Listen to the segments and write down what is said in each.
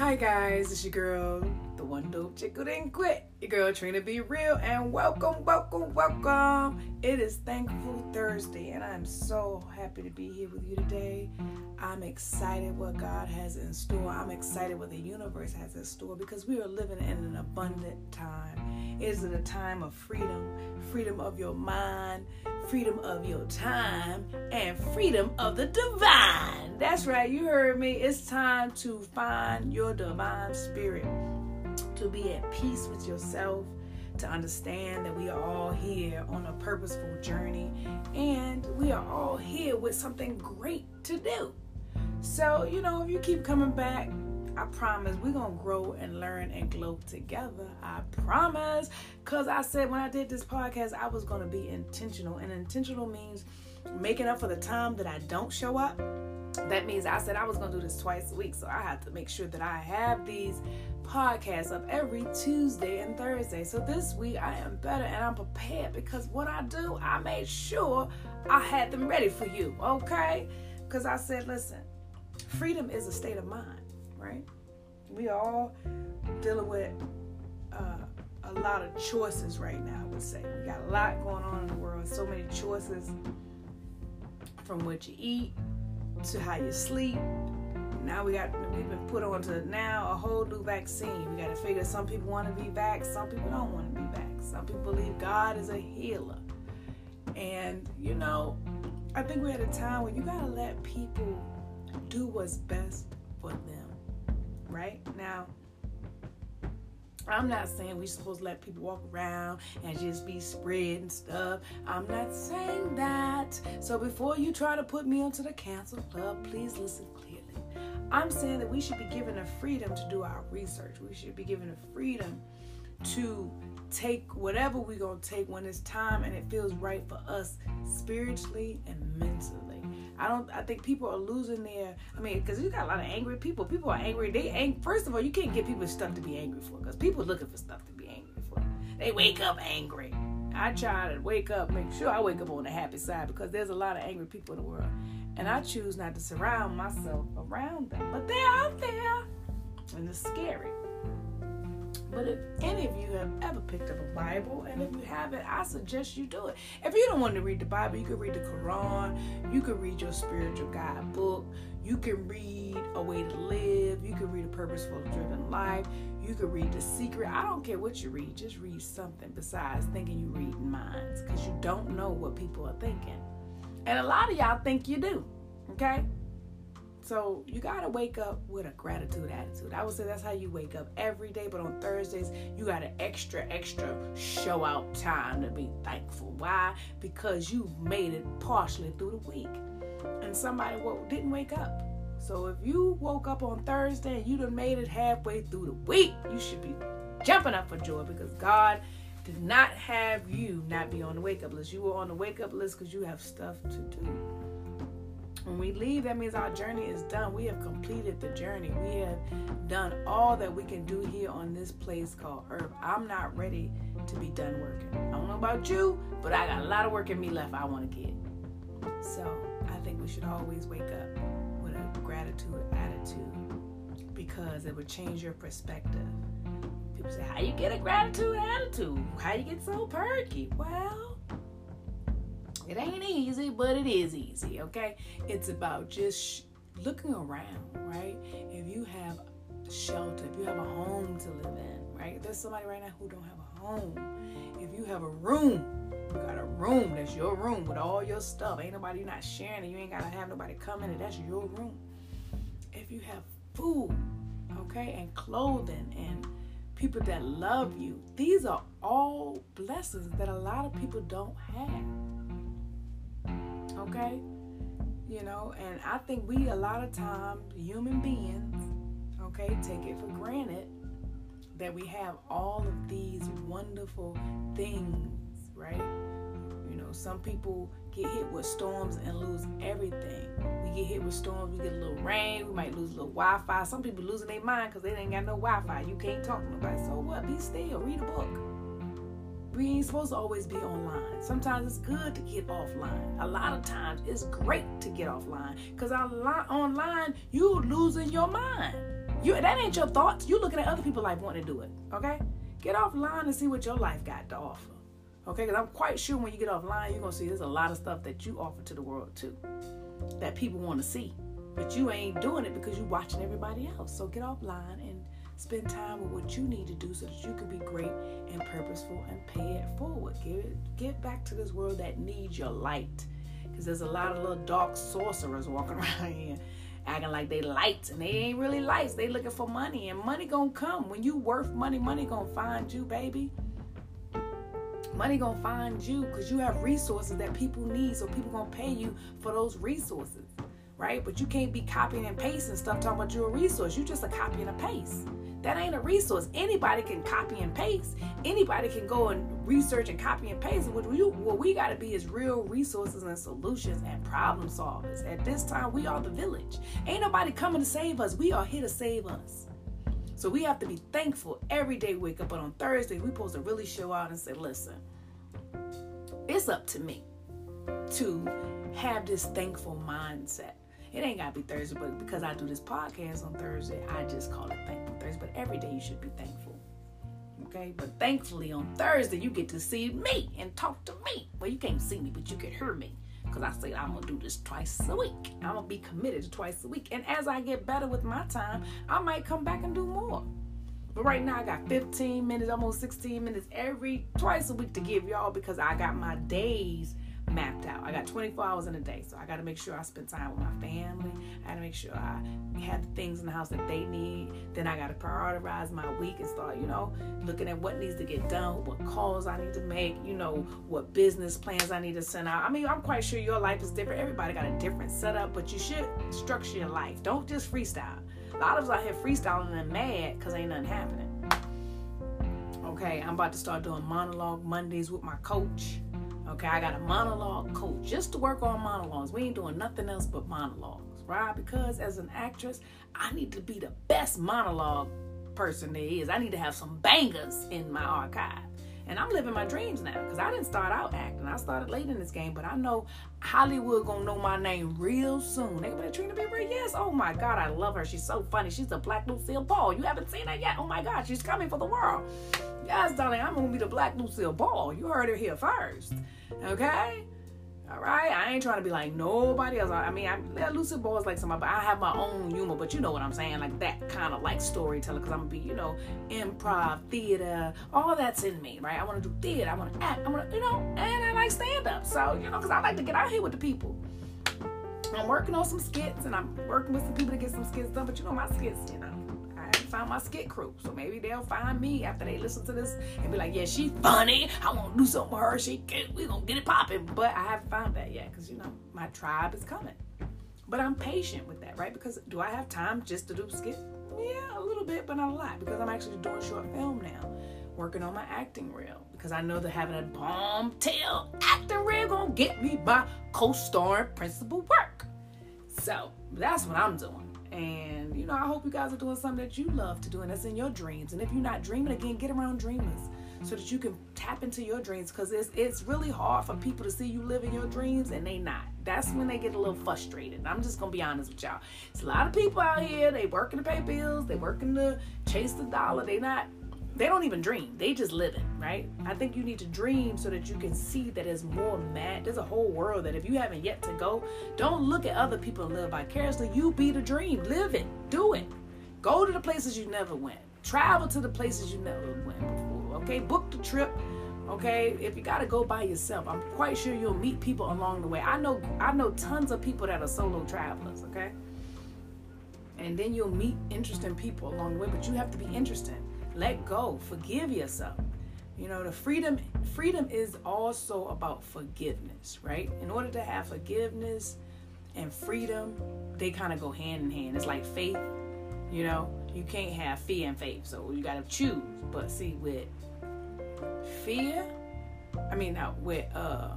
Hi guys, it's your girl, one dope chick who didn't quit. Your girl Trina Be Real, and welcome, welcome, welcome. It is Thankful Thursday, and I'm so happy to be here with you today. I'm excited what God has in store. I'm excited what the universe has in store because we are living in an abundant time. It is a time of freedom, freedom of your mind, freedom of your time, and freedom of the divine. That's right, you heard me. It's time to find your divine spirit, to be at peace with yourself, to understand that we are all here on a purposeful journey, and we are all here with something great to do. So, you know, if you keep coming back, I promise we're gonna grow and learn and glow together. I promise. Cause I said when I did this podcast, I was gonna be intentional. And intentional means making up for the time that I don't show up. That means I said I was gonna do this twice a week. So I have to make sure that I have these podcasts up every Tuesday and Thursday. So this week I am better and I'm prepared because what I do, I made sure I had them ready for you. Okay? Because I said, listen, freedom is a state of mind right? We all dealing with uh, a lot of choices right now. I would say we got a lot going on in the world. So many choices from what you eat to how you sleep. Now we got we've been put on to now a whole new vaccine. We got to figure some people want to be back, some people don't want to be back. Some people believe God is a healer, and you know, I think we're at a time where you gotta let people do what's best for them right? Now, I'm not saying we're supposed to let people walk around and just be spreading stuff. I'm not saying that. So before you try to put me onto the cancel club, please listen clearly. I'm saying that we should be given the freedom to do our research. We should be given the freedom to take whatever we're going to take when it's time and it feels right for us spiritually and mentally. I don't. I think people are losing their. I mean, because you got a lot of angry people. People are angry. They ang- First of all, you can't get people stuff to be angry for because people looking for stuff to be angry for. They wake up angry. I try to wake up, make sure I wake up on the happy side because there's a lot of angry people in the world, and I choose not to surround myself around them. But they're out there, and it's scary. But if any of you have ever picked up a Bible, and if you haven't, I suggest you do it. If you don't want to read the Bible, you can read the Quran, you can read your spiritual guide book, you can read A Way to Live, you can read A Purposeful Driven Life, you can read The Secret. I don't care what you read, just read something besides thinking you reading minds because you don't know what people are thinking. And a lot of y'all think you do, okay? So you gotta wake up with a gratitude attitude. I would say that's how you wake up every day, but on Thursdays you got an extra, extra show out time to be thankful. Why? Because you made it partially through the week, and somebody didn't wake up. So if you woke up on Thursday and you done made it halfway through the week, you should be jumping up for joy because God did not have you not be on the wake up list. You were on the wake up list because you have stuff to do. When we leave, that means our journey is done. We have completed the journey. We have done all that we can do here on this place called Earth. I'm not ready to be done working. I don't know about you, but I got a lot of work in me left I want to get. So I think we should always wake up with a gratitude attitude because it would change your perspective. People say, How you get a gratitude attitude? How you get so perky? Well, it ain't easy, but it is easy, okay? It's about just looking around, right? If you have shelter, if you have a home to live in, right? there's somebody right now who don't have a home. If you have a room, you got a room, that's your room with all your stuff. Ain't nobody, not sharing it. You ain't got to have nobody come in it. That's your room. If you have food, okay, and clothing and people that love you, these are all blessings that a lot of people don't have okay? You know, and I think we, a lot of times, human beings, okay, take it for granted that we have all of these wonderful things, right? You know, some people get hit with storms and lose everything. We get hit with storms, we get a little rain, we might lose a little Wi Fi. Some people losing their mind because they ain't got no Wi Fi. You can't talk to nobody. So what? Be still, read a book we ain't supposed to always be online. Sometimes it's good to get offline. A lot of times it's great to get offline because online you losing your mind. You that ain't your thoughts. You looking at other people like wanting to do it. Okay? Get offline and see what your life got to offer. Okay, because I'm quite sure when you get offline, you're gonna see there's a lot of stuff that you offer to the world too. That people want to see. But you ain't doing it because you're watching everybody else. So get offline and spend time with what you need to do so that you can be great and purposeful and pay it forward. Give it get back to this world that needs your light. Because there's a lot of little dark sorcerers walking around here acting like they lights and they ain't really lights. They looking for money and money gonna come. When you worth money, money gonna find you, baby. Money gonna find you because you have resources that people need. So people gonna pay you for those resources, right? But you can't be copying and pasting stuff talking about you're a resource. You're just a copy and a paste. That ain't a resource. Anybody can copy and paste. Anybody can go and research and copy and paste. What we, what we got to be is real resources and solutions and problem solvers. At this time, we are the village. Ain't nobody coming to save us. We are here to save us. So we have to be thankful every day. we Wake up, but on Thursday, we supposed to really show out and say, "Listen, it's up to me to have this thankful mindset." It ain't gotta be Thursday, but because I do this podcast on Thursday, I just call it Thankful Thursday. But every day you should be thankful. Okay? But thankfully on Thursday you get to see me and talk to me. Well, you can't see me, but you can hear me. Because I said I'm gonna do this twice a week. I'm gonna be committed to twice a week. And as I get better with my time, I might come back and do more. But right now I got 15 minutes, almost 16 minutes every twice a week to give y'all because I got my days mapped out. I got 24 hours in a day, so I got to make sure I spend time with my family. I got to make sure I have the things in the house that they need. Then I got to prioritize my week and start, you know, looking at what needs to get done, what calls I need to make, you know, what business plans I need to send out. I mean, I'm quite sure your life is different. Everybody got a different setup, but you should structure your life. Don't just freestyle. A lot of us out here freestyling and mad because ain't nothing happening. Okay, I'm about to start doing monologue Mondays with my coach. Okay, I got a monologue coach just to work on monologues. We ain't doing nothing else but monologues, right? Because as an actress, I need to be the best monologue person there is. I need to have some bangers in my archive. And I'm living my dreams now because I didn't start out acting. I started late in this game, but I know Hollywood gonna know my name real soon. They gonna Trina Bieber? Yes. Oh my God, I love her. She's so funny. She's the Black Lucille Ball. You haven't seen her yet? Oh my God, she's coming for the world. Yes, darling, I'm gonna be the Black Lucille Ball. You heard her here first. Okay? All right, I ain't trying to be like nobody else. I mean, I, yeah, Lucille Ball is like somebody, but I have my own humor. But you know what I'm saying, like that kind of like storyteller. Because I'm gonna be, you know, improv, theater, all that's in me, right? I want to do theater. I want to act. I want to, you know, and I like stand up. So you know, because I like to get out here with the people. I'm working on some skits, and I'm working with some people to get some skits done. But you know, my skits, you know found my skit crew. So maybe they'll find me after they listen to this and be like, yeah, she's funny. I want to do something with her. She we gonna get it popping. But I haven't found that yet because you know my tribe is coming. But I'm patient with that, right? Because do I have time just to do skit? Yeah, a little bit, but not a lot. Because I'm actually doing short film now, working on my acting reel. Because I know that having a bomb tail acting reel gonna get me my co-star principal work. So that's what I'm doing. And you know, I hope you guys are doing something that you love to do and that's in your dreams. And if you're not dreaming again, get around dreamers so that you can tap into your dreams because it's it's really hard for people to see you living your dreams and they not. That's when they get a little frustrated. I'm just gonna be honest with y'all. It's a lot of people out here, they working to pay bills, they working to chase the dollar, they not they don't even dream. They just live it, right? I think you need to dream so that you can see that there's more mad. There's a whole world that if you haven't yet to go, don't look at other people and live vicariously. You be the dream. Live it. Do it. Go to the places you never went. Travel to the places you never went before. Okay? Book the trip. Okay? If you gotta go by yourself, I'm quite sure you'll meet people along the way. I know I know tons of people that are solo travelers, okay? And then you'll meet interesting people along the way, but you have to be interesting let go forgive yourself. You know the freedom freedom is also about forgiveness right? In order to have forgiveness and freedom they kind of go hand in hand. It's like faith you know? You can't have fear and faith so you got to choose. But see with fear i mean not with uh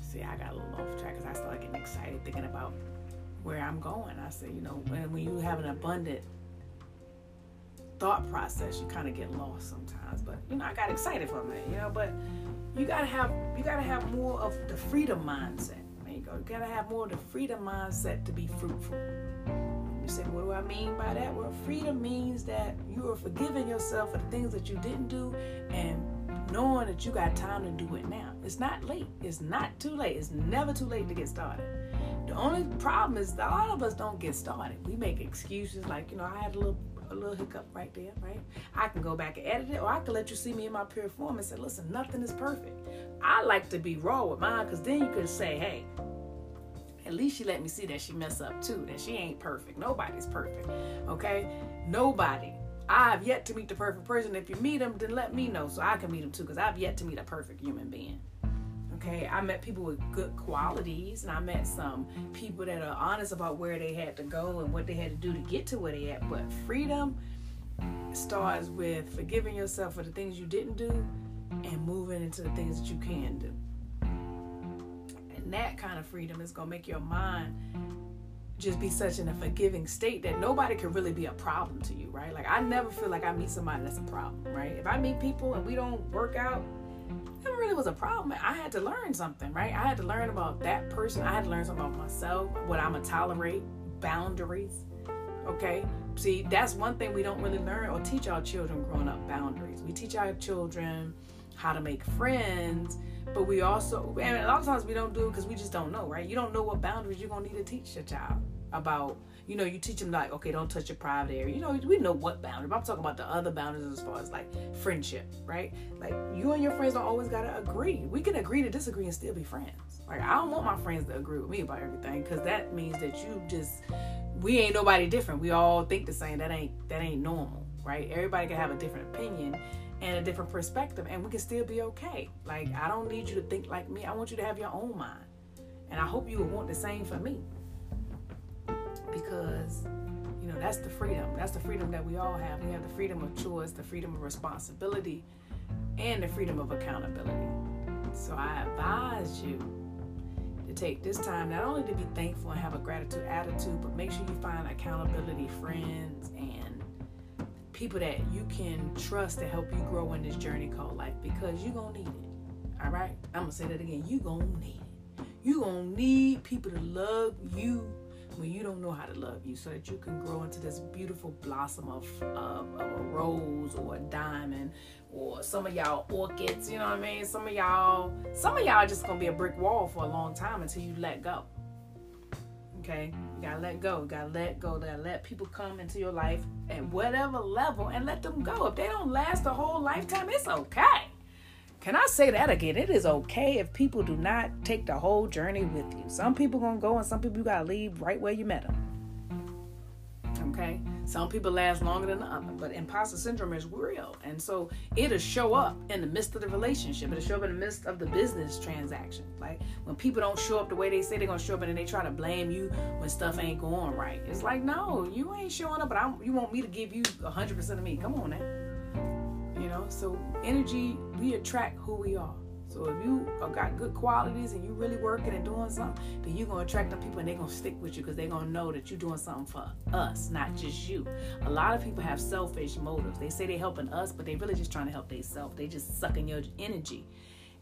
see i got a little off track because i started getting excited thinking about where i'm going. I said you know when, when you have an abundant thought process, you kind of get lost sometimes. But you know, I got excited from it, you know. But you gotta have you gotta have more of the freedom mindset. There you go. You gotta have more of the freedom mindset to be fruitful. You say, what do I mean by that? Well, freedom means that you are forgiving yourself for the things that you didn't do and knowing that you got time to do it now. It's not late. It's not too late. It's never too late to get started. The only problem is that a lot of us don't get started. We make excuses like, you know, I had a little a little hiccup right there, right? I can go back and edit it, or I can let you see me in my pure form and say, listen, nothing is perfect. I like to be raw with mine because then you can say, hey, at least she let me see that she mess up too, that she ain't perfect. Nobody's perfect, okay? Nobody. I've yet to meet the perfect person. If you meet them, then let me know so I can meet them too, because I've yet to meet a perfect human being. Okay, I met people with good qualities, and I met some people that are honest about where they had to go and what they had to do to get to where they at. But freedom starts with forgiving yourself for the things you didn't do and moving into the things that you can do. And that kind of freedom is gonna make your mind just be such in a forgiving state that nobody can really be a problem to you, right? Like I never feel like I meet somebody that's a problem, right? If I meet people and we don't work out, never really was a problem. I had to learn something, right? I had to learn about that person. I had to learn something about myself, what I'm gonna tolerate, boundaries. Okay. See, that's one thing we don't really learn or teach our children growing up boundaries. We teach our children how to make friends, but we also, and a lot of times we don't do it because we just don't know, right? You don't know what boundaries you're gonna need to teach your child about you know, you teach them like, okay, don't touch your private area. You know, we know what boundary. But I'm talking about the other boundaries as far as like friendship, right? Like you and your friends don't always gotta agree. We can agree to disagree and still be friends. Like I don't want my friends to agree with me about everything because that means that you just we ain't nobody different. We all think the same. That ain't that ain't normal, right? Everybody can have a different opinion and a different perspective, and we can still be okay. Like I don't need you to think like me. I want you to have your own mind, and I hope you would want the same for me because you know that's the freedom. That's the freedom that we all have. We have the freedom of choice the freedom of responsibility and the freedom of accountability. So i advise you to take this time not only to be thankful and have a gratitude attitude but make sure you find accountability friends and people that you can trust to help you grow in this journey called life because you're gonna need it. All right? I'm gonna say that again. You're gonna need it. You're gonna need people to love you when you don't know how to love you so that you can grow into this beautiful blossom of, of, of a rose or a diamond or some of y'all orchids you know what i mean? Some of y'all some of y'all just gonna be a brick wall for a long time until you let go okay? You gotta let go you gotta let go gotta let people come into your life at whatever level and let them go. If they don't last the whole lifetime it's okay can I say that again? It is okay if people do not take the whole journey with you. Some people gonna go, and some people you gotta leave right where you met them. Okay, some people last longer than the other, but imposter syndrome is real, and so it'll show up in the midst of the relationship. It'll show up in the midst of the business transaction. Like when people don't show up the way they say they're gonna show up, and then they try to blame you when stuff ain't going right. It's like, no, you ain't showing up, but I'm, you want me to give you hundred percent of me. Come on, man you know? So energy we attract who we are. So if you got good qualities and you really working and doing something then you're going to attract the people and they're going to stick with you because they're going to know that you're doing something for us not just you. A lot of people have selfish motives. They say they're helping us but they really just trying to help themselves they just sucking your energy.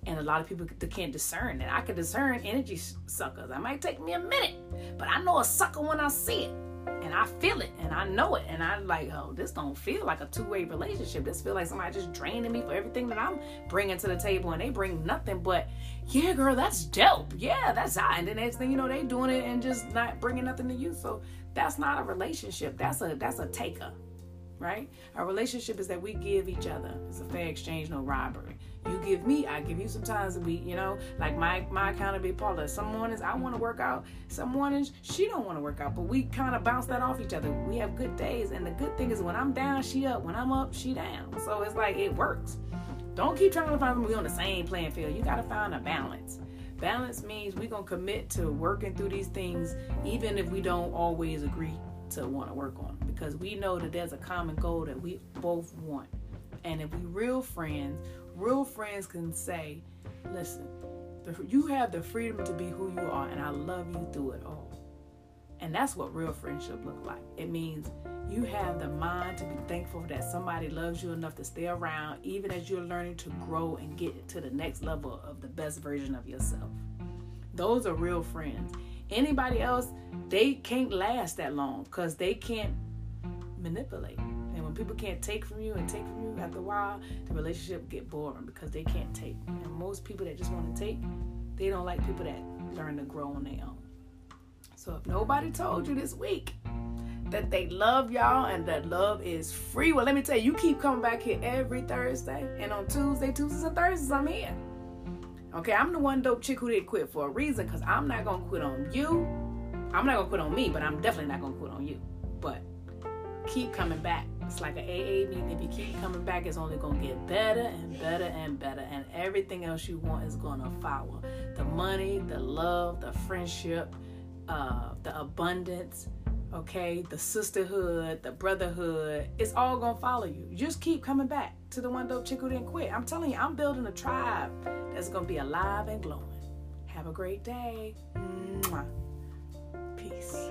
And a lot of people can't discern that. I can discern energy suckers. I might take me a minute, but I know a sucker when I see it and I feel it and I know it and I like oh this don't feel like a two-way relationship. This feel like somebody just draining me for everything that I'm bringing to the table and they bring nothing but yeah girl that's dope. Yeah that's hot and the next thing you know they doing it and just not bringing nothing to you. So that's not a relationship. That's a that's a taker right Our relationship is that we give each other it's a fair exchange no robbery you give me, I give you some times a week, you know, like my my accountability Paula. Some mornings I want to work out, some mornings she don't want to work out, but we kind of bounce that off each other. We have good days, and the good thing is when I'm down, she up. When I'm up, she down. So it's like it works. Don't keep trying to find we on the same playing field. You got to find a balance. Balance means we're gonna commit to working through these things, even if we don't always agree to want to work on, because we know that there's a common goal that we both want. And if we real friends, real friends can say, listen, you have the freedom to be who you are, and I love you through it all. And that's what real friendship look like. It means you have the mind to be thankful that somebody loves you enough to stay around, even as you're learning to grow and get to the next level of the best version of yourself. Those are real friends. Anybody else, they can't last that long because they can't manipulate. And when people can't take from you and take from you, after a while, the relationship get boring because they can't take. And most people that just want to take, they don't like people that learn to grow on their own. So if nobody told you this week that they love y'all and that love is free, well, let me tell you, you keep coming back here every Thursday, and on Tuesday, Tuesdays, and Thursdays, I'm here. Okay, I'm the one dope chick who didn't quit for a reason because I'm not gonna quit on you. I'm not gonna quit on me, but I'm definitely not gonna quit on you. But keep coming back. It's like an AA meeting. If you keep coming back, it's only gonna get better and better and better, and everything else you want is gonna follow. The money, the love, the friendship, uh, the abundance, okay, the sisterhood, the brotherhood, it's all gonna follow you. You just keep coming back to the one dope chick who didn't quit. I'm telling you, I'm building a tribe that's going to be alive and glowing. Have a great day. Mwah. Peace.